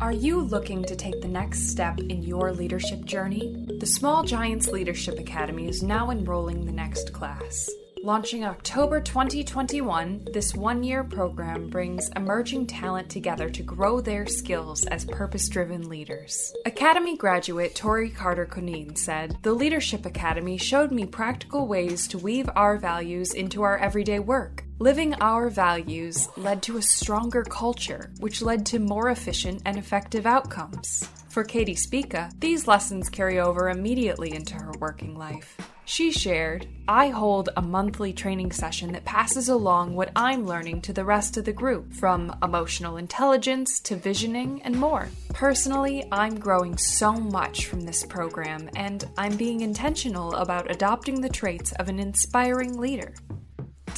Are you looking to take the next step in your leadership journey? The Small Giants Leadership Academy is now enrolling the next class. Launching October 2021, this one year program brings emerging talent together to grow their skills as purpose driven leaders. Academy graduate Tori Carter Conine said The Leadership Academy showed me practical ways to weave our values into our everyday work. Living our values led to a stronger culture, which led to more efficient and effective outcomes. For Katie Spica, these lessons carry over immediately into her working life. She shared, I hold a monthly training session that passes along what I'm learning to the rest of the group, from emotional intelligence to visioning and more. Personally, I'm growing so much from this program, and I'm being intentional about adopting the traits of an inspiring leader.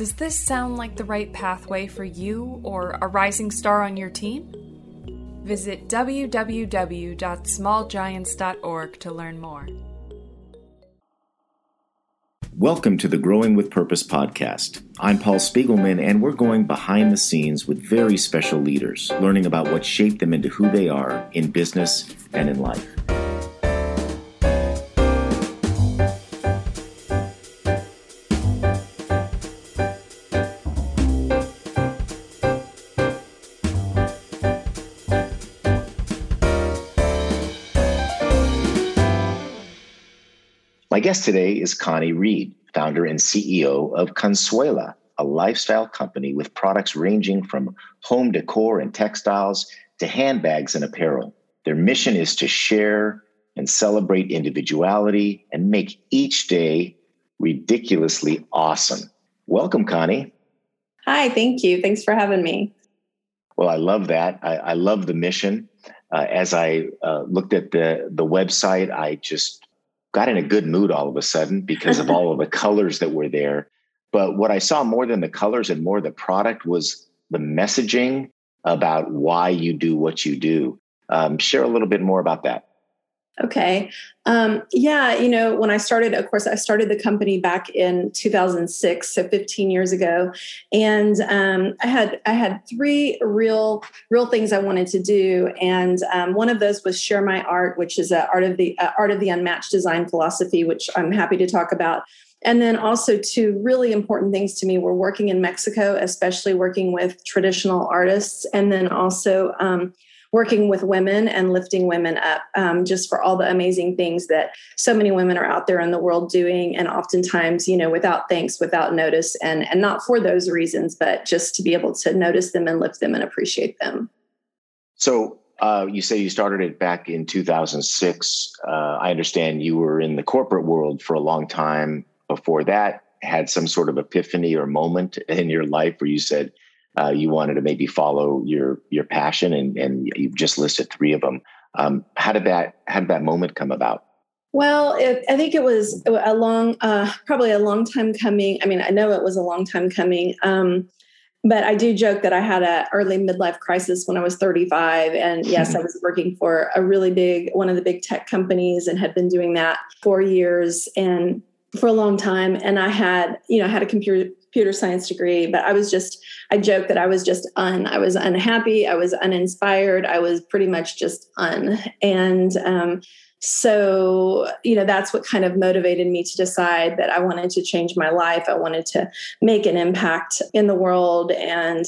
Does this sound like the right pathway for you or a rising star on your team? Visit www.smallgiants.org to learn more. Welcome to the Growing with Purpose podcast. I'm Paul Spiegelman, and we're going behind the scenes with very special leaders, learning about what shaped them into who they are in business and in life. My guest today is Connie Reed, founder and CEO of Consuela, a lifestyle company with products ranging from home decor and textiles to handbags and apparel. Their mission is to share and celebrate individuality and make each day ridiculously awesome. Welcome, Connie. Hi, thank you. Thanks for having me. Well, I love that. I, I love the mission. Uh, as I uh, looked at the the website, I just got in a good mood all of a sudden because of all of the colors that were there. But what I saw more than the colors and more the product was the messaging about why you do what you do. Um, share a little bit more about that. Okay. Um, yeah, you know, when I started, of course, I started the company back in 2006, so 15 years ago, and um, I had I had three real real things I wanted to do, and um, one of those was share my art, which is a art of the art of the unmatched design philosophy, which I'm happy to talk about. And then also two really important things to me were working in Mexico, especially working with traditional artists, and then also um, working with women and lifting women up um, just for all the amazing things that so many women are out there in the world doing. And oftentimes you know without thanks without notice and and not for those reasons but just to be able to notice them and lift them and appreciate them. So uh, you say you started it back in 2006 uh, i understand you were in the corporate world for a long time before that had some sort of epiphany or moment in your life where you said uh, you wanted to maybe follow your your passion, and and you've just listed three of them. Um, how did that how did that moment come about? Well, it, I think it was a long, uh, probably a long time coming. I mean, I know it was a long time coming. Um, but I do joke that I had a early midlife crisis when I was 35. And yes, I was working for a really big, one of the big tech companies and had been doing that for years and for a long time. And I had, you know, I had a computer computer science degree, but I was just, I joke that I was just un, I was unhappy, I was uninspired, I was pretty much just un. And um, so, you know, that's what kind of motivated me to decide that I wanted to change my life. I wanted to make an impact in the world and,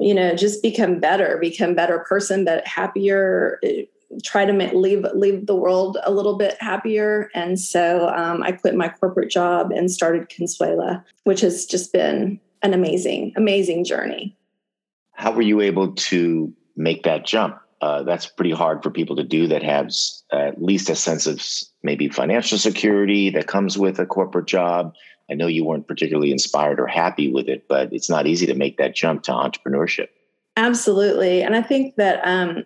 you know, just become better, become better person, but happier, try to make, leave leave the world a little bit happier. And so um, I quit my corporate job and started Consuela, which has just been an amazing, amazing journey. How were you able to make that jump? Uh, that's pretty hard for people to do that have at least a sense of maybe financial security that comes with a corporate job. I know you weren't particularly inspired or happy with it, but it's not easy to make that jump to entrepreneurship. Absolutely. And I think that um,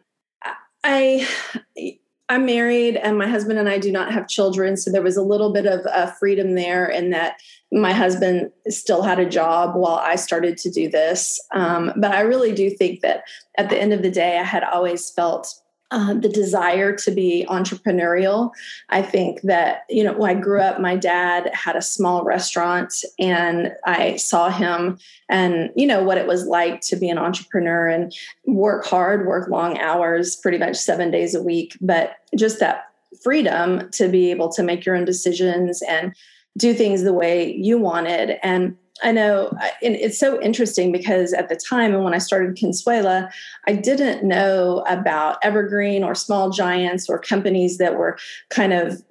I I'm married and my husband and I do not have children. So there was a little bit of uh, freedom there in that my husband still had a job while I started to do this. Um, but I really do think that at the end of the day, I had always felt uh, the desire to be entrepreneurial. I think that, you know, when I grew up, my dad had a small restaurant and I saw him and, you know, what it was like to be an entrepreneur and work hard, work long hours, pretty much seven days a week. But just that freedom to be able to make your own decisions and do things the way you wanted. And I know and it's so interesting because at the time and when I started Consuela, I didn't know about Evergreen or Small Giants or companies that were kind of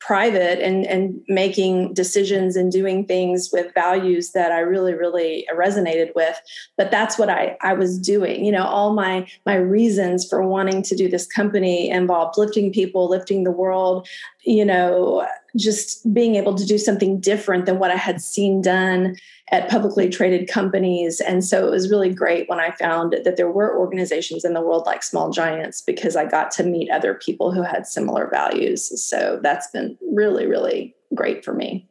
private and and making decisions and doing things with values that I really really resonated with. But that's what I I was doing. You know all my my reasons for wanting to do this company involved lifting people lifting the world you know just being able to do something different than what I had seen done at publicly traded companies. And so it was really great when I found that there were organizations in the world like Small Giants because I got to meet other people who had similar values. So that's been really, really great for me.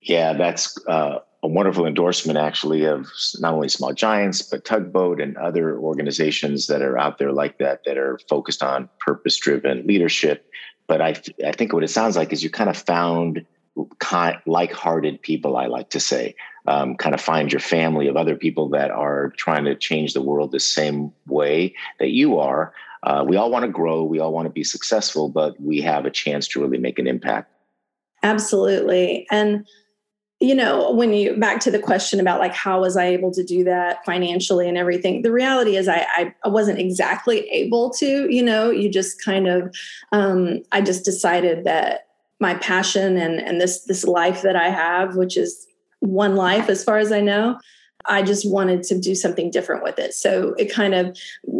Yeah, that's uh, a wonderful endorsement, actually, of not only Small Giants, but Tugboat and other organizations that are out there like that, that are focused on purpose driven leadership but I, I think what it sounds like is you kind of found kind, like-hearted people. I like to say, um, kind of find your family of other people that are trying to change the world the same way that you are. Uh, we all want to grow, we all want to be successful, but we have a chance to really make an impact. Absolutely, and you know when you back to the question about like how was i able to do that financially and everything the reality is i i wasn't exactly able to you know you just kind of um i just decided that my passion and and this this life that i have which is one life as far as i know I just wanted to do something different with it. So it kind of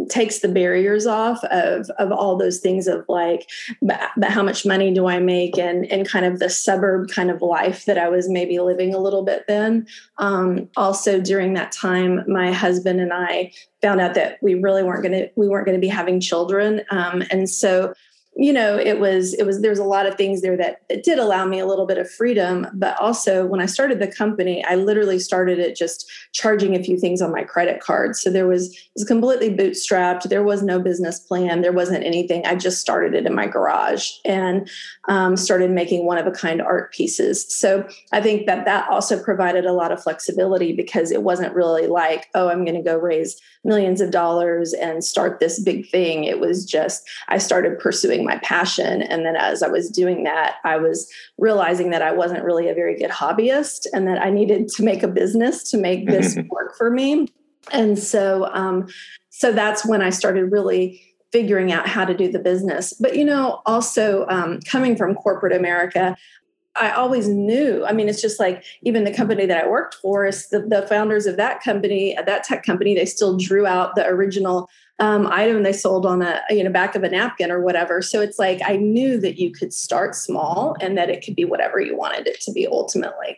takes the barriers off of of all those things of like, but, but how much money do I make and and kind of the suburb kind of life that I was maybe living a little bit then. Um, also during that time, my husband and I found out that we really weren't going to we weren't going to be having children, um, and so you know it was it was there's a lot of things there that, did allow me a little bit of freedom but also when i started the company i literally started it just charging a few things on my credit card. So there was it was completely bootstrapped. There was no business plan. There wasn't anything. I just started it in my garage and um, started making one of a kind art pieces. So i think that that also provided a lot of flexibility because it wasn't really like oh i'm going to go raise millions of dollars and start this big thing. It was just i started pursuing my passion. And then as I was doing that, I was realizing that I wasn't really a very good hobbyist and that I needed to make a business to make this work for me. And so, um, so that's when I started really figuring out how to do the business. But, you know, also um, coming from corporate America, I always knew. I mean, it's just like even the company that I worked for is the, the founders of that company, that tech company, they still drew out the original um, item they sold on a you know back of a napkin or whatever. So it's like I knew that you could start small and that it could be whatever you wanted it to be ultimately.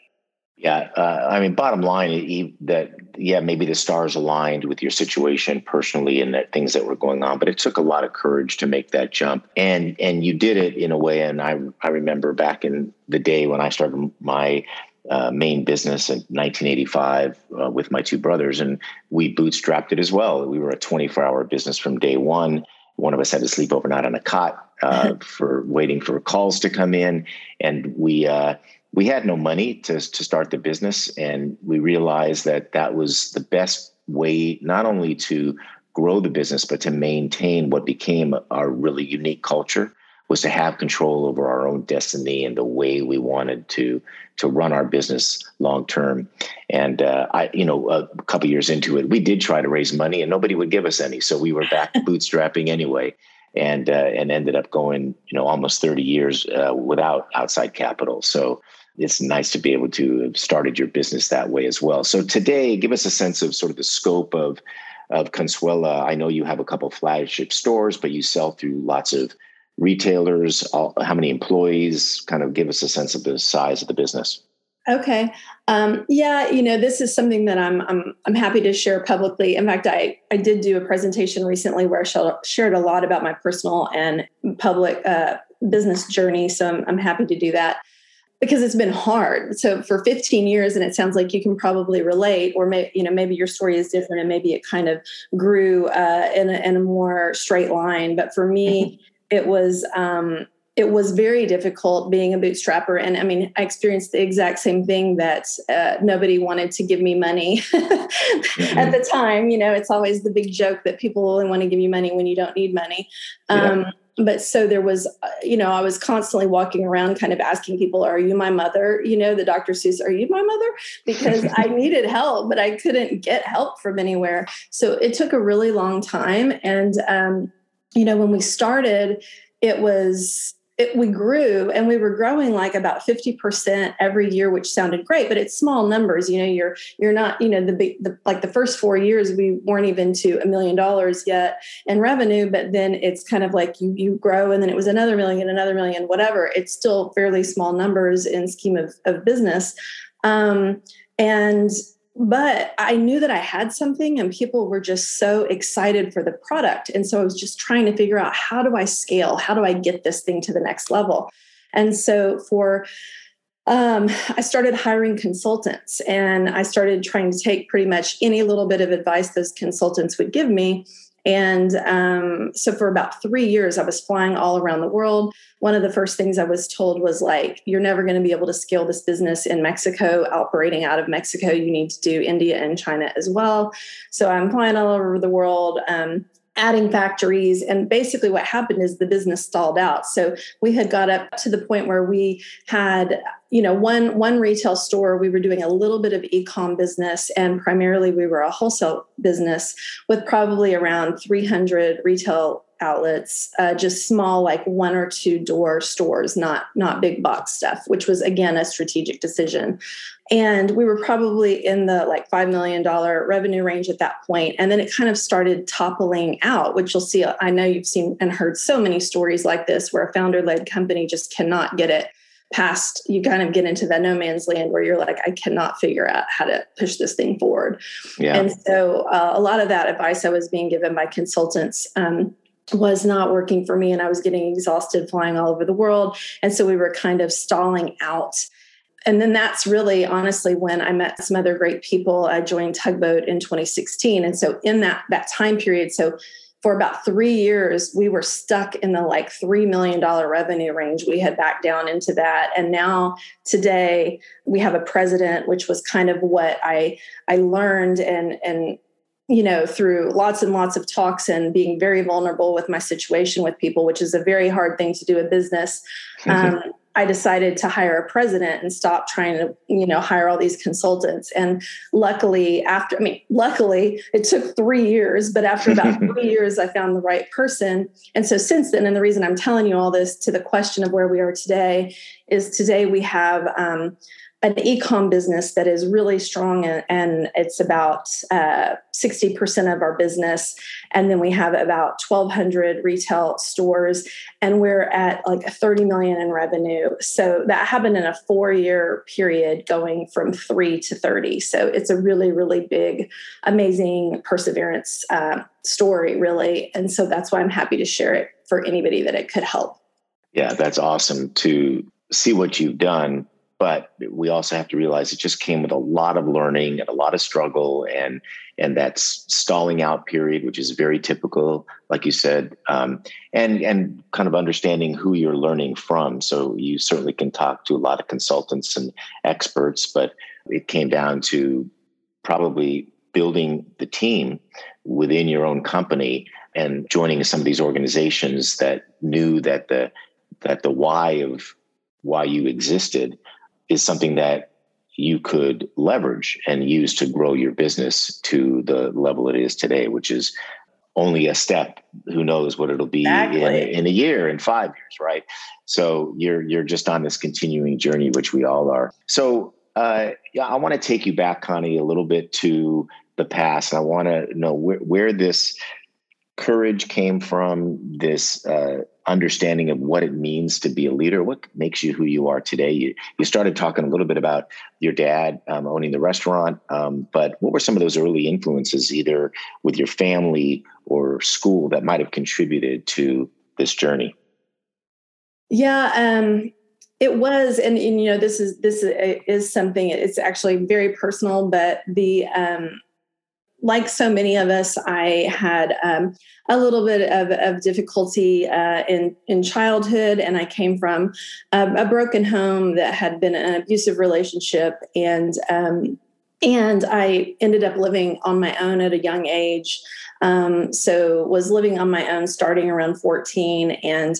Yeah, uh, I mean, bottom line that yeah, maybe the stars aligned with your situation personally and that things that were going on, but it took a lot of courage to make that jump, and and you did it in a way. And I I remember back in the day when I started my uh, main business in 1985 uh, with my two brothers, and we bootstrapped it as well. We were a 24 hour business from day one. One of us had to sleep overnight on a cot uh, for waiting for calls to come in, and we uh, we had no money to to start the business, and we realized that that was the best way not only to grow the business but to maintain what became our really unique culture was to have control over our own destiny and the way we wanted to to run our business long term. And uh, I, you know, a couple years into it, we did try to raise money, and nobody would give us any, so we were back bootstrapping anyway, and uh, and ended up going, you know, almost thirty years uh, without outside capital. So it's nice to be able to have started your business that way as well. So today, give us a sense of sort of the scope of of Consuela. I know you have a couple flagship stores, but you sell through lots of retailers, all, how many employees? Kind of give us a sense of the size of the business. Okay. Um, yeah, you know, this is something that I'm I'm I'm happy to share publicly. In fact, I I did do a presentation recently where I shared a lot about my personal and public uh, business journey. So I'm, I'm happy to do that. Because it's been hard. So for 15 years, and it sounds like you can probably relate, or maybe you know maybe your story is different, and maybe it kind of grew uh, in, a, in a more straight line. But for me, mm-hmm. it was um, it was very difficult being a bootstrapper, and I mean, I experienced the exact same thing that uh, nobody wanted to give me money mm-hmm. at the time. You know, it's always the big joke that people only want to give you money when you don't need money. Um, yeah but so there was uh, you know i was constantly walking around kind of asking people are you my mother? You know the dr seuss are you my mother? Because i needed help but i couldn't get help from anywhere. So it took a really long time and um, you know when we started it was it, we grew and we were growing like about 50% every year which sounded great but it's small numbers you know you're you're not you know the big the, like the first four years we weren't even to a million dollars yet in revenue but then it's kind of like you you grow and then it was another million another million whatever. It's still fairly small numbers in scheme of, of business. Um, and but I knew that I had something and people were just so excited for the product. And so I was just trying to figure out how do I scale? How do I get this thing to the next level? And so for um, I started hiring consultants and I started trying to take pretty much any little bit of advice those consultants would give me and um, so for about three years, I was flying all around the world. One of the first things I was told was like, you're never going to be able to scale this business in Mexico, operating out of Mexico. You need to do India and China as well. So I'm flying all over the world. Um, adding factories. And basically what happened is the business stalled out. So we had got up to the point where we had you know one one retail store we were doing a little bit of e-com business and primarily we were a wholesale business with probably around 300 retail outlets uh, just small like one or two door stores not not big box stuff which was again a strategic decision and we were probably in the like $5 million revenue range at that point and then it kind of started toppling out which you'll see i know you've seen and heard so many stories like this where a founder led company just cannot get it past you kind of get into that no man's land where you're like i cannot figure out how to push this thing forward yeah. and so uh, a lot of that advice i was being given by consultants um, was not working for me and i was getting exhausted flying all over the world and so we were kind of stalling out and then that's really honestly when i met some other great people i joined tugboat in 2016 and so in that that time period so for about three years, we were stuck in the like $3 million revenue range. We had backed down into that. And now today we have a president, which was kind of what I, I learned and, and, you know, through lots and lots of talks and being very vulnerable with my situation with people, which is a very hard thing to do in business. Um, I decided to hire a president and stop trying to, you know, hire all these consultants. And luckily, after, I mean, luckily, it took three years, but after about three years, I found the right person. And so since then, and the reason I'm telling you all this to the question of where we are today is today we have um, an ecom business that is really strong and, and it's about uh, 60% of our business. And then we have about 1200 retail stores and we're at like 30 million in revenue. So that happened in a four year period going from 3 to 30 so it's a really really big amazing perseverance uh, story really. And so that's why i'm happy to share it for anybody that it could help. Yeah that's awesome to see what you've done but we also have to realize it just came with a lot of learning and a lot of struggle and and that stalling out period which is very typical like you said um, and and kind of understanding who you're learning from. So you certainly can talk to a lot of consultants and experts but it came down to probably building the team within your own company and joining some of these organizations that knew that the that the why of why you existed is something that you could leverage and use to grow your business to the level it is today, which is only a step. Who knows what it'll be exactly. in, in a year, in five years, right? So you're you're just on this continuing journey, which we all are. So uh, yeah, I want to take you back, Connie, a little bit to the past. And I want to know where, where this courage came from, this uh, understanding of what it means to be a leader. What makes you who you are today? You, you started talking a little bit about your dad um, owning the restaurant, um, but what were some of those early influences, either with your family or school, that might have contributed to this journey? Yeah, um, it was, and, and you know, this is this is something. It's actually very personal, but the um, like so many of us, I had um, a little bit of, of difficulty uh, in in childhood, and I came from a, a, broken home that had been an abusive relationship, and um, and I ended up living on my own at a young age. Um, so was living on my own starting around 14 and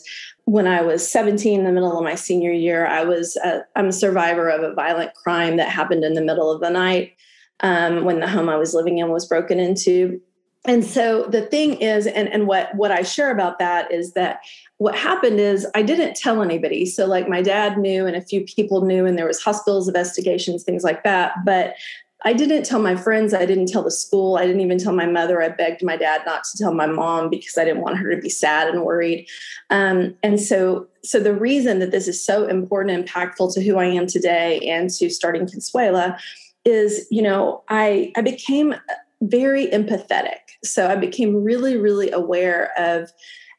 when I was 17 in the middle of my senior year, I was a, I'm a survivor of a violent crime that happened in the middle of the night um, when the home I was living in was broken into. And so the thing is, and, and what, what I share about that is that what happened is I didn't tell anybody. So like my dad knew and a few people knew, and there was hospitals investigations, things like that. But I didn't tell my friends. I didn't tell the school. I didn't even tell my mother. I begged my dad not to tell my mom because I didn't want her to be sad and worried. Um, and so, so the reason that this is so important and impactful to who I am today and to starting Consuela is, you know, I I became very empathetic. So I became really, really aware of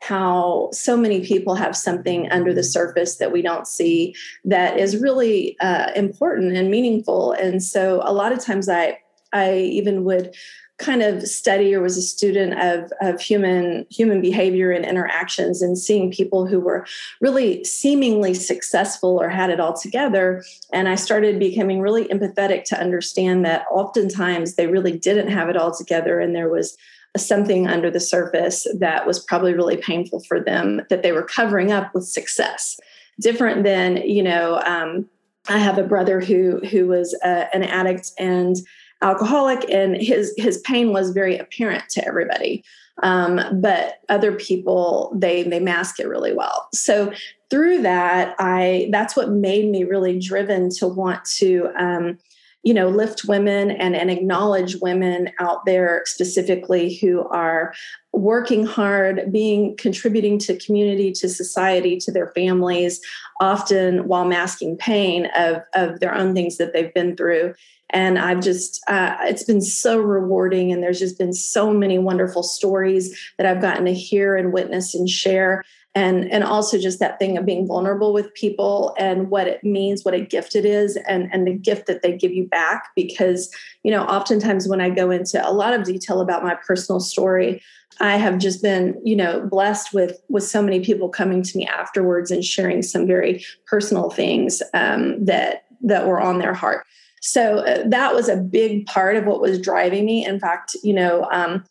how so many people have something under the surface that we don't see that is really uh, important and meaningful. And so a lot of times I I even would kind of study or was a student of, of human human behavior and interactions and seeing people who were really seemingly successful or had it all together. And i started becoming really empathetic to understand that oftentimes they really didn't have it all together and there was something under the surface that was probably really painful for them that they were covering up with success. Different than you know um, i have a brother who who was uh, an addict and alcoholic and his his pain was very apparent to everybody. Um, but other people they they mask it really well. So through that i that's what made me really driven to want to um, you know lift women and, and acknowledge women out there specifically who are working hard being contributing to community to society to their families often while masking pain of, of their own things that they've been through. And i've just uh, it's been so rewarding and there's just been so many wonderful stories that i've gotten to hear and witness and share and and also just that thing of being vulnerable with people and what it means what a gift it is and and the gift that they give you back because you know oftentimes when i go into a lot of detail about my personal story i have just been you know blessed with with so many people coming to me afterwards and sharing some very personal things um, that that were on their heart so uh, that was a big part of what was driving me. In fact, you know, um,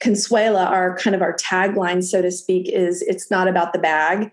Consuela, our kind of our tagline, so to speak, is it's not about the bag.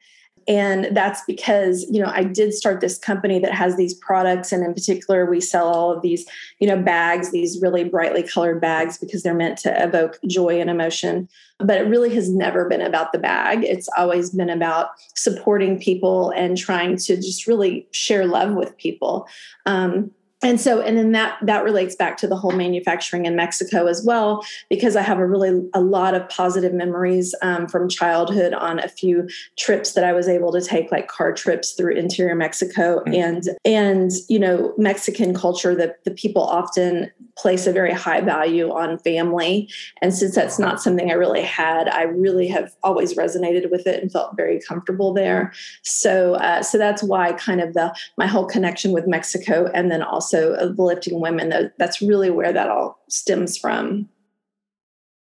And that's because, you know, I did start this company that has these products. And in particular, we sell all of these, you know, bags, these really brightly colored bags because they're meant to evoke joy and emotion. But it really has never been about the bag. It's always been about supporting people and trying to just really share love with people. Um, and so and then that that relates back to the whole manufacturing in mexico as well because i have a really a lot of positive memories um, from childhood on a few trips that i was able to take like car trips through interior mexico mm-hmm. and and you know mexican culture that the people often place a very high value on family and since that's not something i really had i really have always resonated with it and felt very comfortable there so uh, so that's why kind of the my whole connection with mexico and then also also of lifting women. That's really where that all stems from.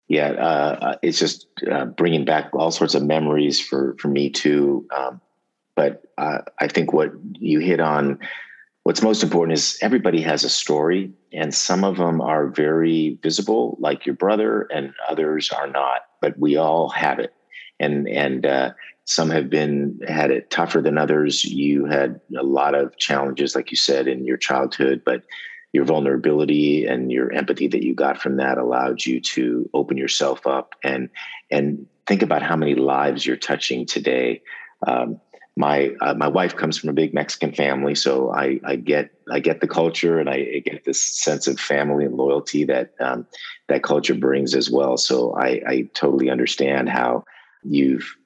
Yeah, uh, uh, it's just uh, bringing back all sorts of memories for for me too. Um, but uh, I think what you hit on, what's most important is everybody has a story, and some of them are very visible, like your brother, and others are not. But we all have it, and and uh, some have been had it tougher than others. You had a lot of challenges, like you said, in your childhood, but your vulnerability and your empathy that you got from that allowed you to open yourself up and and think about how many lives you're touching today. Um, my uh, my wife comes from a big Mexican family, so I, I get I get the culture and I, get this sense of family and loyalty that um, that culture brings as well. So I, I totally understand how you've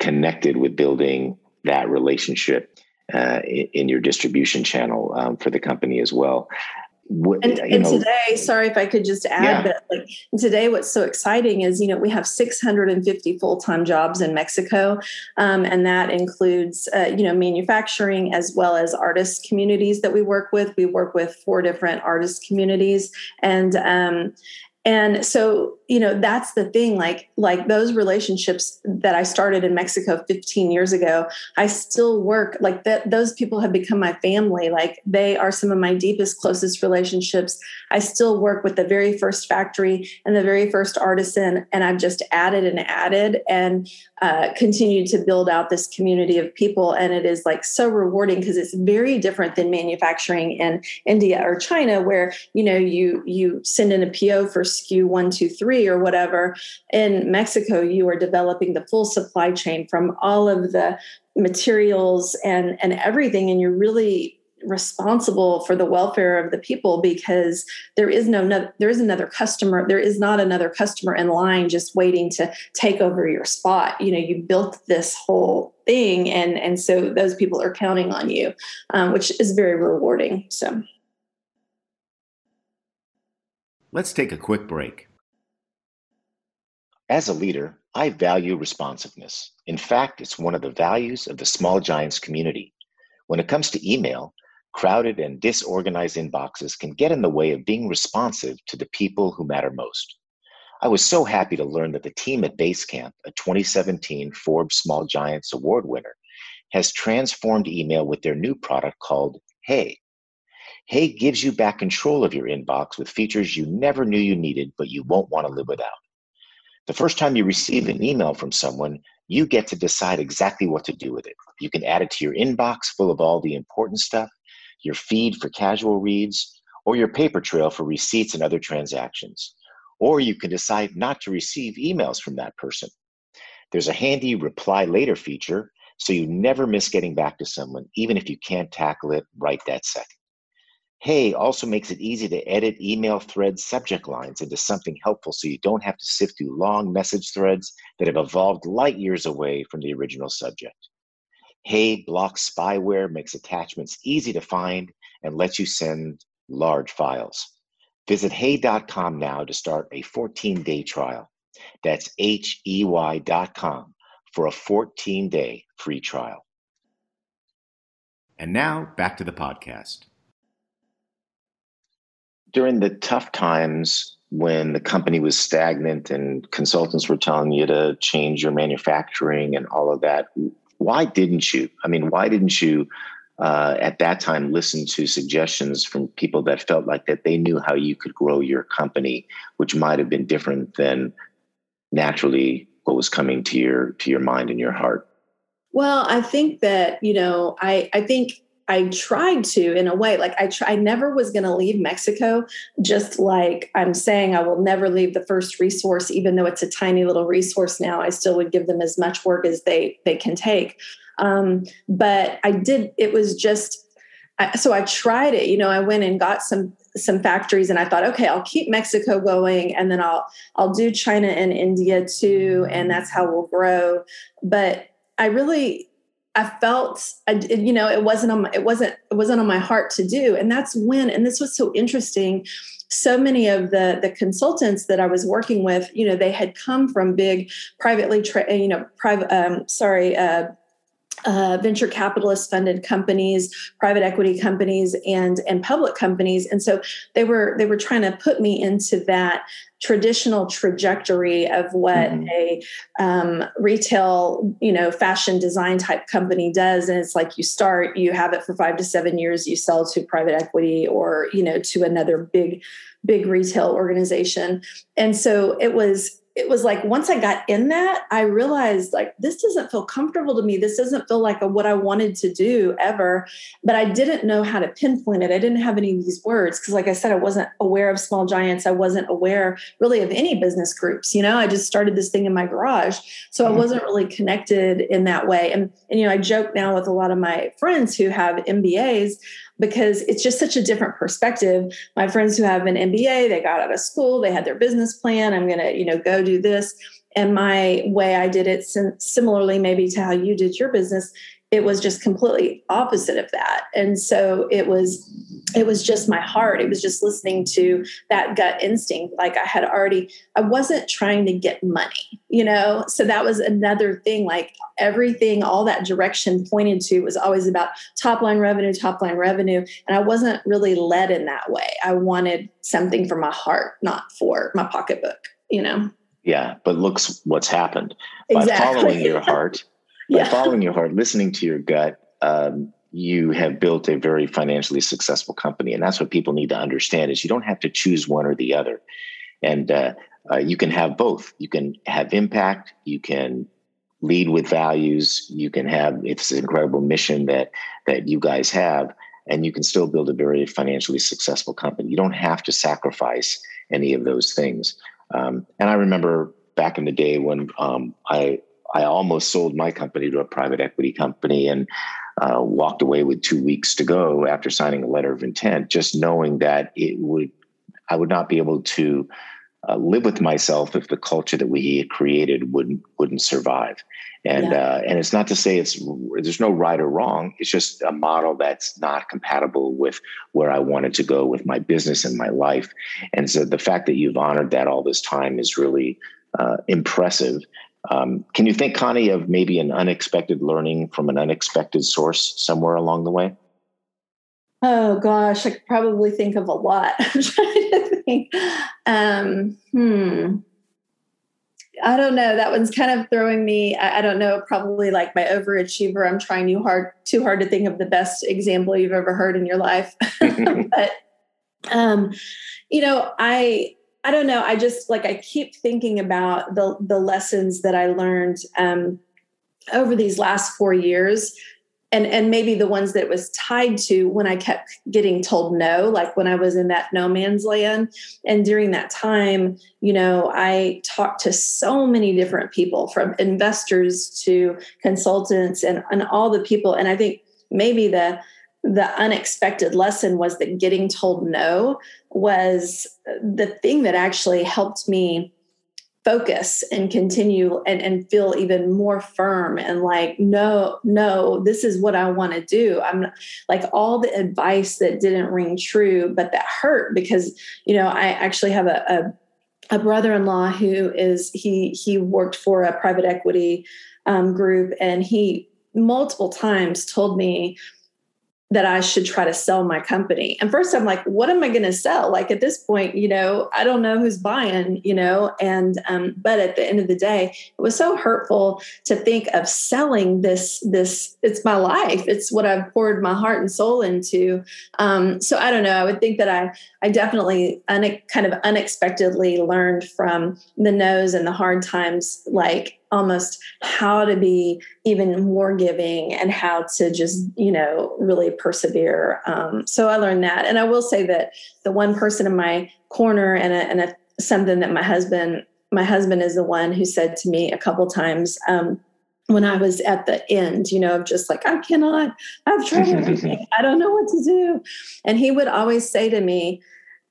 connected with building that relationship uh, in, in, your distribution channel um, for the company as well. and, and today, sorry if I could just add yeah. that, like today, what's so exciting is you know we have 650 full time jobs in Mexico, um, and that includes uh, you know manufacturing as well as artist communities that we work with. We work with four different artist communities, and um, and so you know that's the thing like like those relationships that i started in mexico 15 years ago i still work like that those people have become my family like they are some of my deepest closest relationships. I still work with the very first factory and the very first artisan and i've just added and added and uh, continued to build out this community of people and it is like so rewarding because it's very different than manufacturing in india or china where you know you you send in a po for sku one two three or whatever. In Mexico, you are developing the full supply chain from all of the materials and, and everything. And you're really responsible for the welfare of the people because there is no, no there is another customer there is not another customer in line just waiting to take over your spot you know you built this whole thing and and so those people are counting on you um, which is very rewarding so let's take a quick break as a leader, I value responsiveness. In fact, it's one of the values of the Small Giants community. When it comes to email, crowded and disorganized inboxes can get in the way of being responsive to the people who matter most. I was so happy to learn that the team at Basecamp, a 2017 Forbes Small Giants Award winner, has transformed email with their new product called Hey. Hey gives you back control of your inbox with features you never knew you needed, but you won't want to live without. The first time you receive an email from someone, you get to decide exactly what to do with it. You can add it to your inbox full of all the important stuff, your feed for casual reads, or your paper trail for receipts and other transactions. Or you can decide not to receive emails from that person. There's a handy reply later feature, so you never miss getting back to someone, even if you can't tackle it right that second. Hey also makes it easy to edit email thread subject lines into something helpful so you don't have to sift through long message threads that have evolved light years away from the original subject. Hey blocks spyware, makes attachments easy to find, and lets you send large files. Visit hey.com now to start a 14 day trial. That's H E Y.com for a 14 day free trial. And now back to the podcast during the tough times when the company was stagnant and consultants were telling you to change your manufacturing and all of that, why didn't you? I mean, why didn't you uh, at that time listen to suggestions from people that felt like that they knew how you could grow your company, which might have been different than naturally what was coming to your to your mind and your heart? Well, I think that you know, I I think I tried to in a way, like I, try, I never was going to leave Mexico, just like I'm saying, I will never leave the first resource, even though it's a tiny little resource now. I still would give them as much work as they they can take. Um, but I did. It was just so I tried it. You know, I went and got some some factories, and I thought, okay, I'll keep Mexico going, and then I'll I'll do China and India too, and that's how we'll grow. But I really I felt, you know, it wasn't on my, it wasn't it wasn't on my heart to do, and that's when. And this was so interesting. So many of the the consultants that I was working with, you know, they had come from big privately, tra- you know, private. Um, sorry. Uh, uh, venture capitalist funded companies, private equity companies, and and public companies, and so they were they were trying to put me into that traditional trajectory of what mm-hmm. a um, retail, you know, fashion design type company does, and it's like you start, you have it for five to seven years, you sell to private equity or you know to another big big retail organization, and so it was it was like once I got in that, I realized like this doesn't feel comfortable to me. This doesn't feel like a, what I wanted to do ever. But I didn't know how to pinpoint it. I didn't have any of these words because, like I said, I wasn't aware of small giants. I wasn't aware really of any business groups. You know, I just started this thing in my garage, so I mm-hmm. wasn't really connected in that way. And and you know, I joke now with a lot of my friends who have MBAs because it's just such a different perspective. My friends who have an MBA, they got out of school, they had their business plan. I'm going to, you know, go do this. And my way I did it, similarly, maybe to how you did your business, it was just completely opposite of that. And so it was it was just my heart. It was just listening to that gut instinct. Like i had already i wasn't trying to get money you know? So that was another thing like everything all that direction pointed to was always about top line revenue top line revenue. And i wasn't really led in that way. I wanted something for my heart not for my pocketbook you know? Yeah but looks what's happened. By exactly. following your heart by yeah. following your heart, listening to your gut, um, you have built a very financially successful company, and that's what people need to understand: is you don't have to choose one or the other, and uh, uh, you can have both. You can have impact. You can lead with values. You can have it's an incredible mission that that you guys have, and you can still build a very financially successful company. You don't have to sacrifice any of those things. Um, and I remember back in the day when um, I I almost sold my company to a private equity company and uh, walked away with two weeks to go after signing a letter of intent, just knowing that it would, I would not be able to uh, live with myself if the culture that we had created wouldn't wouldn't survive. And yeah. uh, and it's not to say it's there's no right or wrong. It's just a model that's not compatible with where I wanted to go with my business and my life. And so the fact that you've honored that all this time is really uh, impressive. Um, can you think, Connie, of maybe an unexpected learning from an unexpected source somewhere along the way? Oh gosh, I could probably think of a lot. I'm trying to think. Um, hmm. I don't know. That one's kind of throwing me. I, I, don't know. Probably like my overachiever. I'm trying too hard, too hard to think of the best example you've ever heard in your life. but um, you know, I I don't know. I just like I keep thinking about the the lessons that I learned um, over these last four years, and and maybe the ones that was tied to when I kept getting told no, like when I was in that no man's land. And during that time, you know, I talked to so many different people, from investors to consultants, and and all the people. And I think maybe the the unexpected lesson was that getting told no was the thing that actually helped me focus and continue and, and feel even more firm and like no no this is what i want to do. I'm like all the advice that didn't ring true but that hurt because you know i actually have a, a, a brother-in-law who is he he worked for a private equity um, group and he multiple times told me that I should try to sell my company. And first I'm like, what am I going to sell? Like at this point, you know, I don't know who's buying, you know, and um, but at the end of the day, it was so hurtful to think of selling this this it's my life. It's what I've poured my heart and soul into. Um, so I don't know. I would think that I I definitely un- kind of unexpectedly learned from the no's and the hard times like almost how to be even more giving and how to just you know really persevere um, so i learned that and i will say that the one person in my corner and, a, and a, something that my husband my husband is the one who said to me a couple times um, when I was at the end, you know, of just like, I cannot, I've tried everything. I don't know what to do. And he would always say to me,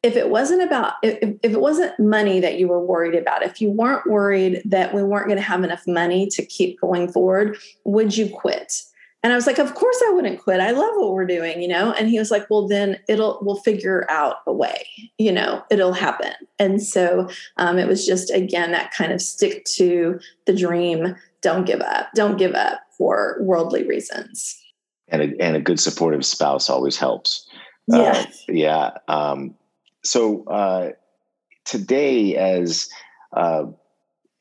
if it wasn't about if, if it wasn't money that you were worried about if you weren't worried that we weren't going to have enough money to keep going forward would you quit? And i was like of course i wouldn't quit. I love what we're doing you know? And he was like well then it'll we'll figure out a way you know? It'll happen. And so um, it was just again that kind of stick to the dream don't give up don't give up for worldly reasons. And a, and a good supportive spouse always helps. Yeah uh, yeah um, so uh, today, as uh,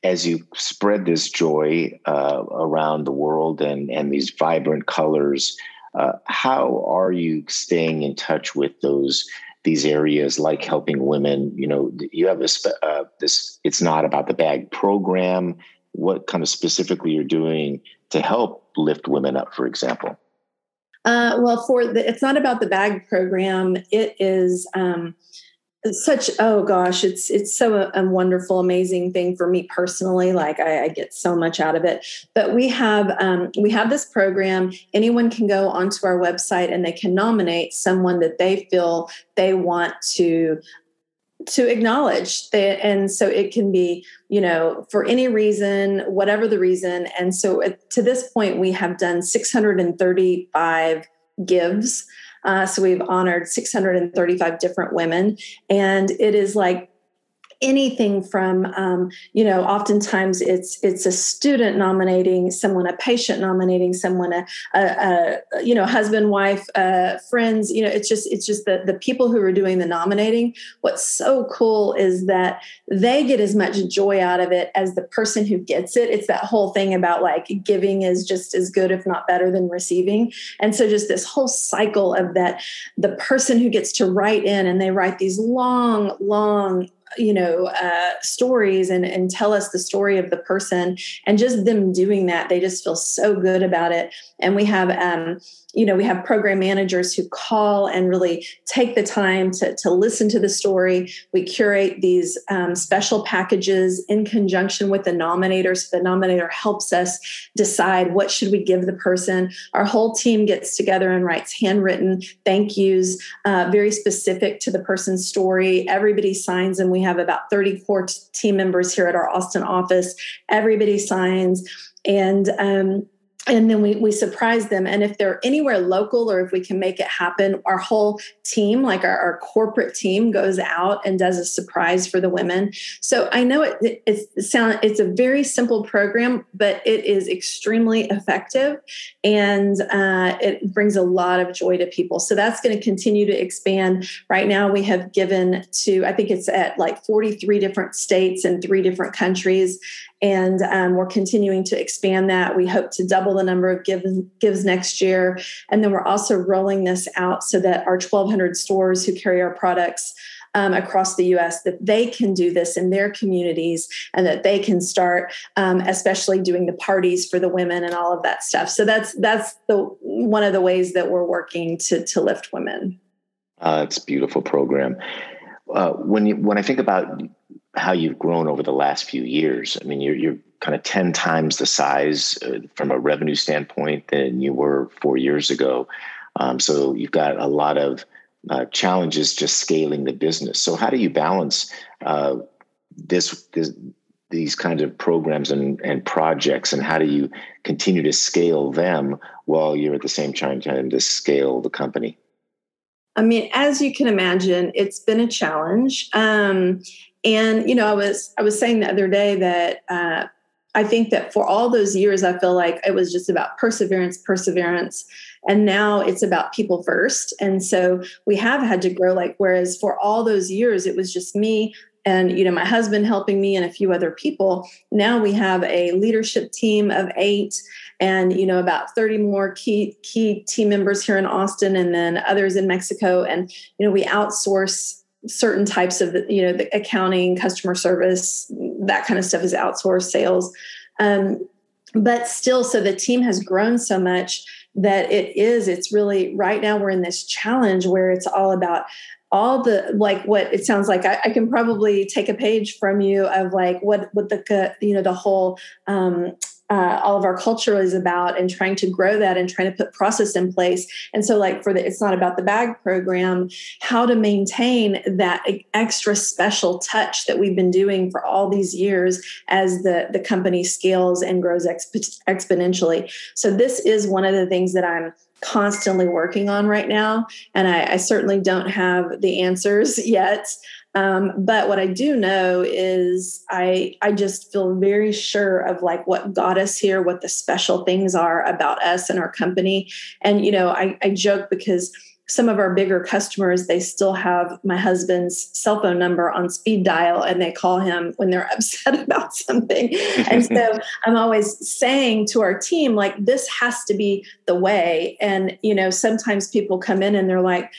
as you spread this joy uh, around the world and and these vibrant colors, uh, how are you staying in touch with those? these areas like helping women? You know you have this uh, this it's not about the bag program. What kind of specifically you're doing to help lift women up for example? Uh, well for the it's not about the bag program. It is um, such oh gosh it's it's so a, a, wonderful amazing thing for me personally like I, I get so much out of it. But we have um, we have this program. Anyone can go onto our website and they can nominate someone that they feel they want to to acknowledge. That and so it can be you know for any reason whatever the reason. And so at, to this point we have done 635 gives uh, so we've honored 635 different women. And it is like anything from um, you know oftentimes it's it's a student nominating someone a patient nominating someone a, a, a you know husband wife uh, friends you know it's just it's just the the people who are doing the nominating. What's so cool is that they get as much joy out of it as the person who gets it. It's that whole thing about like giving is just as good if not better than receiving. And so just this whole cycle of that the person who gets to write in and they write these long long you know uh, stories and and tell us the story of the person. And just them doing that they just feel so good about it. And we have um, you know we have program managers who call and really take the time to, to listen to the story. We curate these um, special packages in conjunction with the nominator. So the nominator helps us decide what should we give the person. Our whole team gets together and writes handwritten thank yous uh, very specific to the person's story. Everybody signs and we have about 30 core team members here at our austin office. Everybody signs. And um, and then we, we surprise them. And if they're anywhere local or if we can make it happen our whole team like our, our corporate team goes out and does a surprise for the women. So i know it, it, it sound it's a very simple program but it is extremely effective and uh, it brings a lot of joy to people. So that's going to continue to expand. Right now we have given to i think it's at like 43 different states and three different countries and um, we're continuing to expand that. We hope to double the number of gives, gives next year. And then we're also rolling this out so that our 1,200 stores who carry our products um, across the U.S. that they can do this in their communities and that they can start, um, especially doing the parties for the women and all of that stuff. So that's that's the one of the ways that we're working to to lift women. Uh, it's a beautiful program. Uh, when you when I think about how you've grown over the last few years. I mean, you're you're kind of ten times the size uh, from a revenue standpoint than you were four years ago. Um, so you've got a lot of uh, challenges just scaling the business. So how do you balance uh, this, this these kinds of programs and, and projects, and how do you continue to scale them while you're at the same time trying to scale the company? I mean, as you can imagine, it's been a challenge. Um, and you know i was i was saying the other day that uh, i think that for all those years i feel like it was just about perseverance perseverance. And now it's about people first. And so we have had to grow like whereas for all those years it was just me and you know my husband helping me and a few other people. Now we have a leadership team of eight and you know about 30 more key key team members here in austin and then others in mexico. And you know we outsource certain types of you know the accounting customer service that kind of stuff is outsourced sales. Um, but still so the team has grown so much that it is it's really right now we're in this challenge where it's all about all the like what it sounds like I, I, can probably take a page from you of like what what the you know the whole um, uh, all of our culture is about and trying to grow that and trying to put process in place. And so like for the it's not about the bag program how to maintain that extra special touch that we've been doing for all these years as the the company scales and grows exp- exponentially. So this is one of the things that i'm constantly working on right now and I, I certainly don't have the answers yet um, but what I do know is I I just feel very sure of like what got us here, what the special things are about us and our company. And you know, I, I joke because some of our bigger customers they still have my husband's cell phone number on speed dial and they call him when they're upset about something and so i'm always saying to our team like this has to be the way and you know sometimes people come in and they're like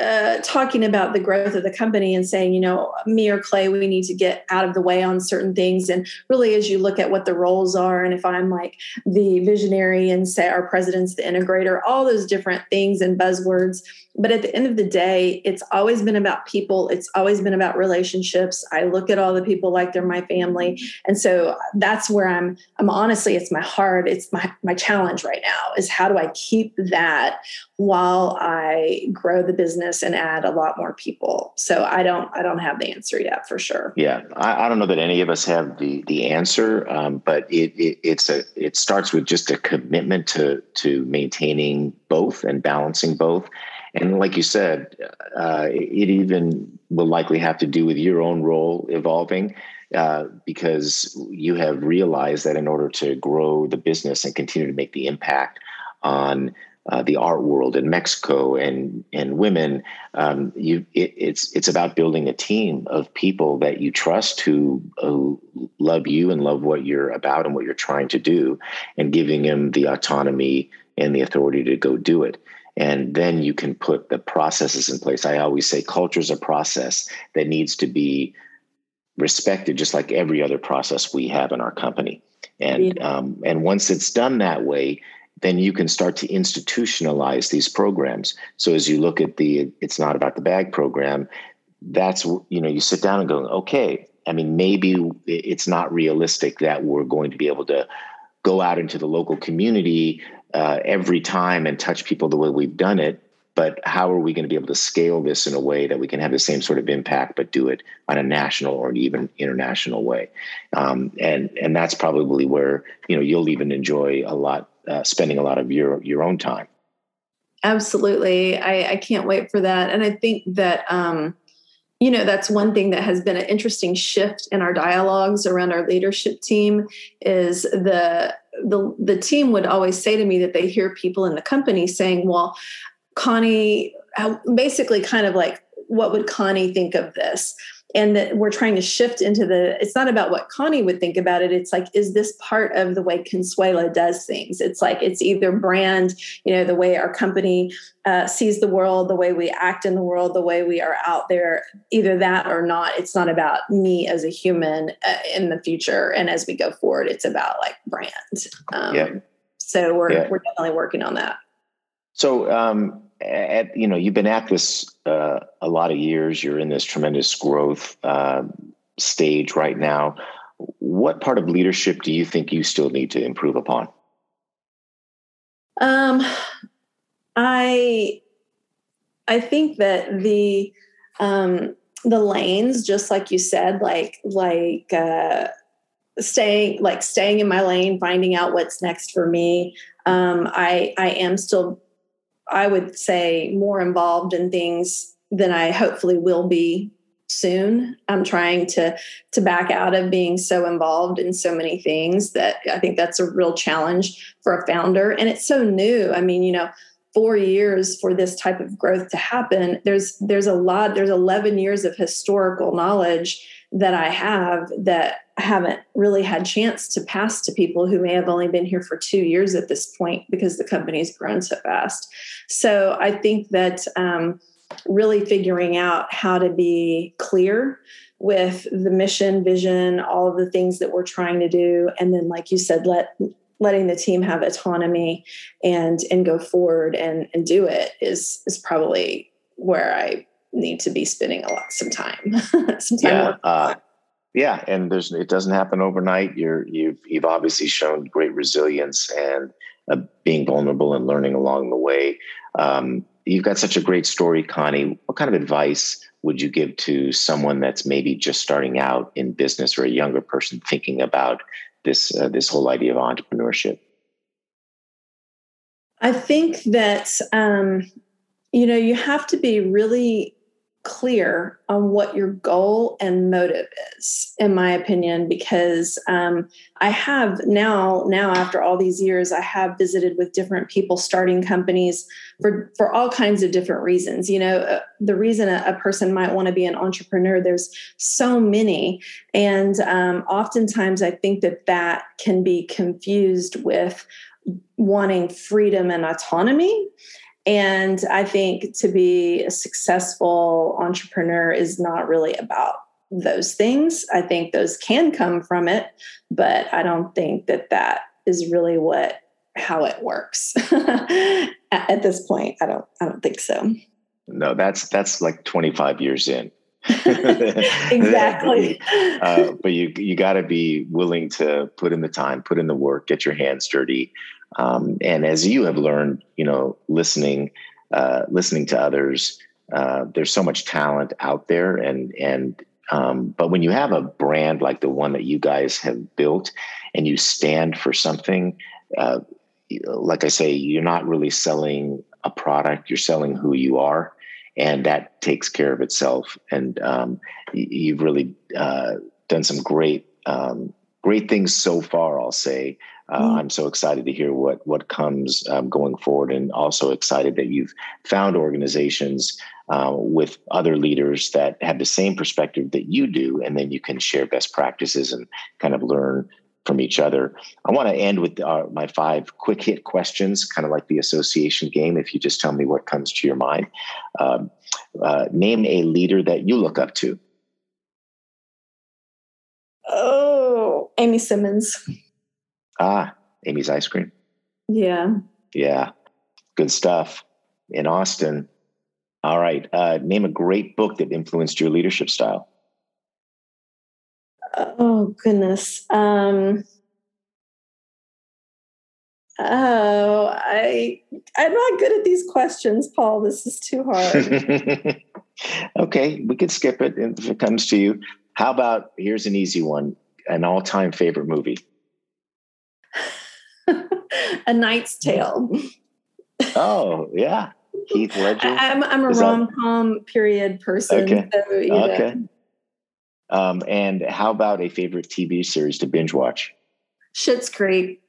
uh, talking about the growth of the company and saying, you know, me or Clay, we need to get out of the way on certain things. And really, as you look at what the roles are, and if I'm like the visionary and say our president's the integrator, all those different things and buzzwords. But at the end of the day, it's always been about people. It's always been about relationships. I look at all the people like they're my family. And so that's where I'm, I'm honestly, it's my heart. It's my, my challenge right now is how do I keep that while I grow the business business and add a lot more people. So I don't I don't have the answer yet for sure. Yeah, I, I don't know that any of us have the the answer, um, but it, it it's a it starts with just a commitment to to maintaining both and balancing both. And like you said, uh, it even will likely have to do with your own role evolving. Uh, because you have realized that in order to grow the business and continue to make the impact on uh, the art world in Mexico and and women, um, you it, it's it's about building a team of people that you trust who, who love you and love what you're about and what you're trying to do, and giving them the autonomy and the authority to go do it. And then you can put the processes in place. I always say culture is a process that needs to be respected, just like every other process we have in our company. And um, and once it's done that way, then you can start to institutionalize these programs. So as you look at the it's not about the bag program, that's you know you sit down and go, okay, I mean maybe it's not realistic that we're going to be able to go out into the local community uh, every time and touch people the way we've done it. But how are we going to be able to scale this in a way that we can have the same sort of impact, but do it on a national or even international way? Um, and and that's probably where you know you'll even enjoy a lot uh, spending a lot of your your own time. Absolutely, I, I can't wait for that, and I think that um, you know that's one thing that has been an interesting shift in our dialogues around our leadership team is the the the team would always say to me that they hear people in the company saying, "Well, Connie, basically, kind of like, what would Connie think of this?" And that we're trying to shift into the it's not about what connie would think about it. It's like is this part of the way consuela does things? It's like it's either brand you know the way our company uh, sees the world the way we act in the world the way we are out there either that or not. It's not about me as a human uh, in the future. And as we go forward it's about like brand. Um, yeah. so we're, yeah. we're definitely working on that. So um at you know you've been at this uh, a lot of years. You're in this tremendous growth uh, stage right now. What part of leadership do you think you still need to improve upon? Um i i think that the um the lanes just like you said like like uh staying like staying in my lane finding out what's next for me um i i am still I would say, more involved in things than I hopefully will be soon. I'm trying to to back out of being so involved in so many things that I think that's a real challenge for a founder and it's so new. I mean, you know, 4 years for this type of growth to happen. There's there's a lot there's 11 years of historical knowledge that I have that I haven't really had chance to pass to people who may have only been here for two years at this point because the company's grown so fast. So I think that um, really figuring out how to be clear with the mission, vision, all of the things that we're trying to do, and then, like you said, let letting the team have autonomy and and go forward and and do it is is probably where I need to be spending a lot some time some time yeah, uh, yeah and there's it doesn't happen overnight. You're you've you've obviously shown great resilience and uh, being vulnerable and learning along the way. Um, you've got such a great story connie. What kind of advice would you give to someone that's maybe just starting out in business or a younger person thinking about this uh, this whole idea of entrepreneurship? I think that um, you know you have to be really clear on what your goal and motive is in my opinion because um, i have now now after all these years i have visited with different people starting companies for for all kinds of different reasons. You know uh, the reason a, a, person might want to be an entrepreneur there's so many. And um, oftentimes i think that that can be confused with wanting freedom and autonomy and I think to be a successful entrepreneur is not really about those things. I think those can come from it, but I don't think that that is really what how it works at this point. I don't I don't think so. No, that's that's like 25 years in. exactly. uh, but you you got to be willing to put in the time, put in the work, get your hands dirty, um, and as you have learned, you know, listening, uh, listening to others, uh, there's so much talent out there, and and um, but when you have a brand like the one that you guys have built, and you stand for something, uh, like I say, you're not really selling a product; you're selling who you are, and that takes care of itself. And um, you've really uh, done some great um, great things so far. I'll say. Uh, mm. I'm so excited to hear what what comes um, going forward, and also excited that you've found organizations uh, with other leaders that have the same perspective that you do, and then you can share best practices and kind of learn from each other. I want to end with uh, my five quick hit questions, kind of like the association game. If you just tell me what comes to your mind, um, uh, name a leader that you look up to. Oh, Amy Simmons. Ah, Amy's ice cream. Yeah. Yeah. Good stuff. In Austin. All right. Uh, name a great book that influenced your leadership style. Oh goodness. Um, oh, I I'm not good at these questions, Paul. This is too hard. okay, we could skip it if it comes to you. How about here's an easy one: an all-time favorite movie. A Knight's Tale. oh yeah, Heath Ledger. I'm I'm a rom com period person. Okay. So, okay. Um, and how about a favorite TV series to binge watch? Schitt's Creek.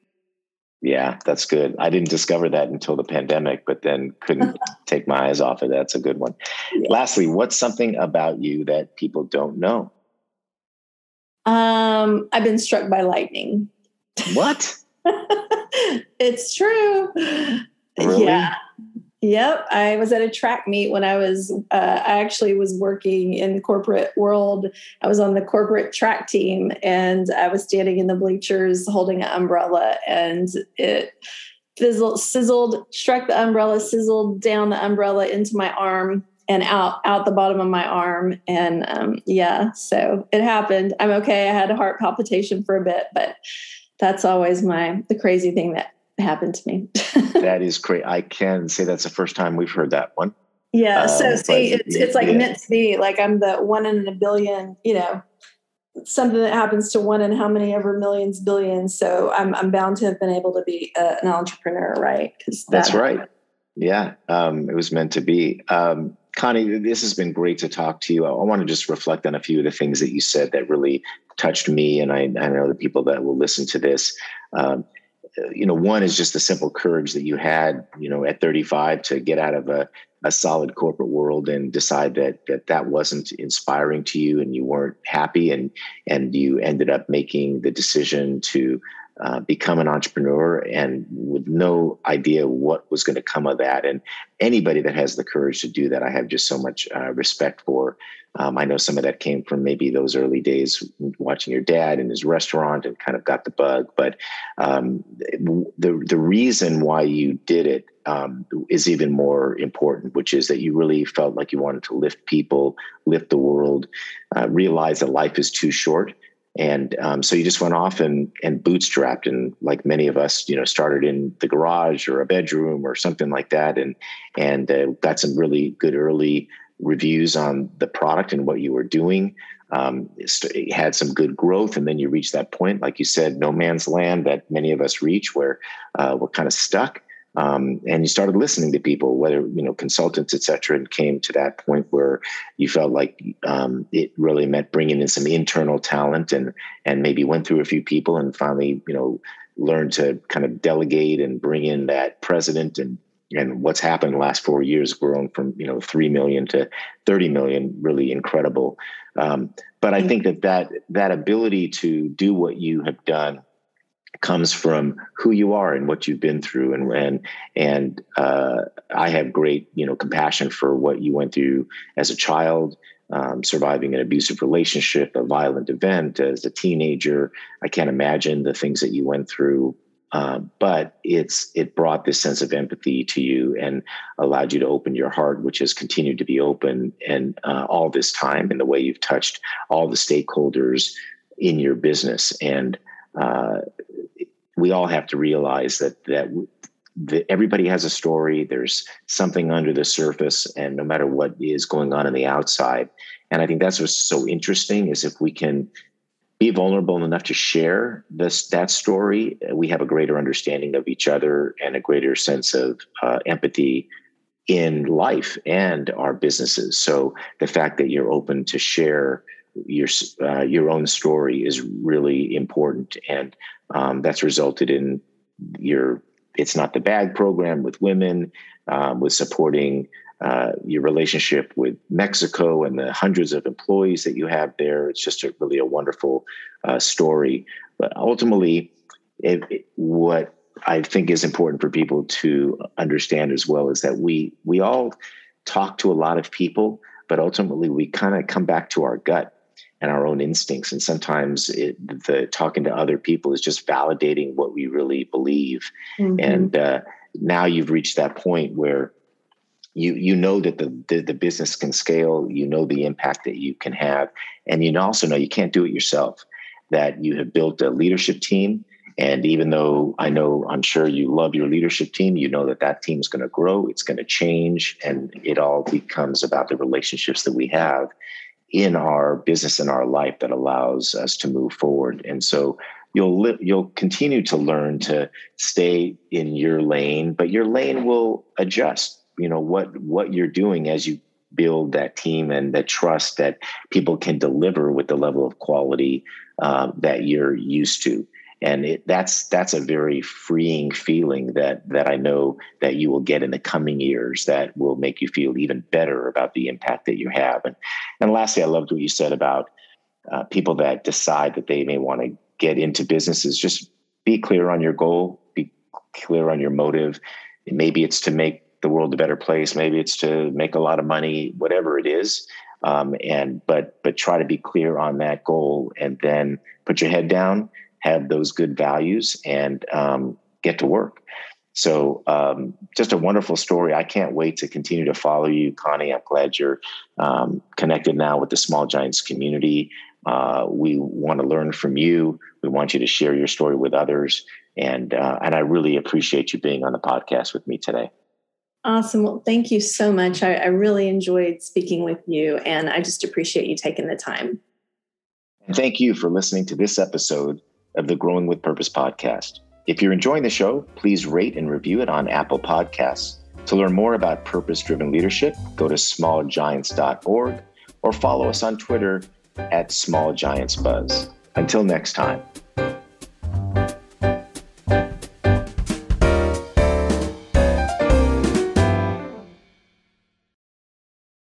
Yeah, that's good. I didn't discover that until the pandemic, but then couldn't take my eyes off it. That's a good one. Yeah. Lastly, what's something about you that people don't know? Um, I've been struck by lightning. What? it's true. Really? Yeah. Yep, I was at a track meet when I was. Uh, I actually was working in the corporate world. I was on the corporate track team, and I was standing in the bleachers holding an umbrella, and it fizzled, sizzled, struck the umbrella, sizzled down the umbrella into my arm and out out the bottom of my arm, and um, yeah, so it happened. I'm okay. I had a heart palpitation for a bit, but that's always my the crazy thing that happened to me. that is great. I can say that's the first time we've heard that one. Yeah. So um, see, it's it's like yeah. meant to be. Like I'm the one in a billion. You know, something that happens to one in how many ever millions, billions. So I'm I'm bound to have been able to be a, an entrepreneur, right? That that's right. Yeah, um, it was meant to be. Um, Connie, this has been great to talk to you. I, I want to just reflect on a few of the things that you said that really touched me, and I, I know the people that will listen to this. Um, you know, one is just the simple courage that you had, you know, at 35 to get out of a, a solid corporate world and decide that that that wasn't inspiring to you and you weren't happy and and you ended up making the decision to uh, become an entrepreneur and with no idea what was going to come of that. And anybody that has the courage to do that, I have just so much uh, respect for. Um, I know some of that came from maybe those early days watching your dad in his restaurant and kind of got the bug. But um, the the reason why you did it um, is even more important, which is that you really felt like you wanted to lift people, lift the world, uh, realize that life is too short and um, so you just went off and and bootstrapped and like many of us you know started in the garage or a bedroom or something like that. And and uh, got some really good early reviews on the product and what you were doing. Um, had some good growth and then you reach that point like you said no man's land that many of us reach where uh, we're kind of stuck um, and you started listening to people, whether you know consultants, et cetera, and came to that point where you felt like um, it really meant bringing in some internal talent, and and maybe went through a few people, and finally, you know, learned to kind of delegate and bring in that president and and what's happened the last four years grown from you know three million to thirty million, really incredible. Um, but I mm-hmm. think that that that ability to do what you have done comes from who you are and what you've been through. And and and uh, I have great you know compassion for what you went through as a child um, surviving an abusive relationship a violent event as a teenager. I can't imagine the things that you went through. Uh, but it's it brought this sense of empathy to you and allowed you to open your heart, which has continued to be open and uh, all this time in the way you've touched all the stakeholders in your business. And uh, we all have to realize that that everybody has a story. There's something under the surface, and no matter what is going on in the outside, and I think that's what's so interesting is if we can be vulnerable enough to share this that story, we have a greater understanding of each other and a greater sense of uh, empathy in life and our businesses. So the fact that you're open to share your uh, your own story is really important, and um, that's resulted in your it's not the bag program with women, um, with supporting uh, your relationship with Mexico and the hundreds of employees that you have there. It's just a, really a wonderful uh, story. But ultimately, it, it, what I think is important for people to understand as well is that we we all talk to a lot of people, but ultimately we kind of come back to our gut and our own instincts. And sometimes it, the talking to other people is just validating what we really believe. Mm-hmm. And uh, now you've reached that point where you you know that the, the, the business can scale. You know the impact that you can have, and you also know you can't do it yourself. That you have built a leadership team. And even though I know, I'm sure you love your leadership team, you know that that team is going to grow, it's going to change, and it all becomes about the relationships that we have in our business and our life that allows us to move forward. And so you'll you'll continue to learn to stay in your lane, but your lane will adjust. You know what what you're doing as you build that team and that trust that people can deliver with the level of quality uh, that you're used to and it, that's that's a very freeing feeling that that I know that you will get in the coming years that will make you feel even better about the impact that you have. And and lastly, I loved what you said about uh, people that decide that they may want to get into businesses. Just be clear on your goal. Be clear on your motive. Maybe it's to make the world a better place. Maybe it's to make a lot of money. Whatever it is. Um, and but but try to be clear on that goal and then put your head down have those good values and um, get to work. So, um, just a wonderful story. I can't wait to continue to follow you, Connie. I'm glad you're um, connected now with the Small Giants community. Uh, we want to learn from you. We want you to share your story with others, and uh, and I really appreciate you being on the podcast with me today. Awesome. Well, thank you so much. I, I really enjoyed speaking with you, and I just appreciate you taking the time. Thank you for listening to this episode of the Growing with Purpose podcast. If you're enjoying the show, please rate and review it on Apple Podcasts. To learn more about purpose driven leadership, go to smallgiants.org or follow us on Twitter at smallgiantsbuzz. Until next time.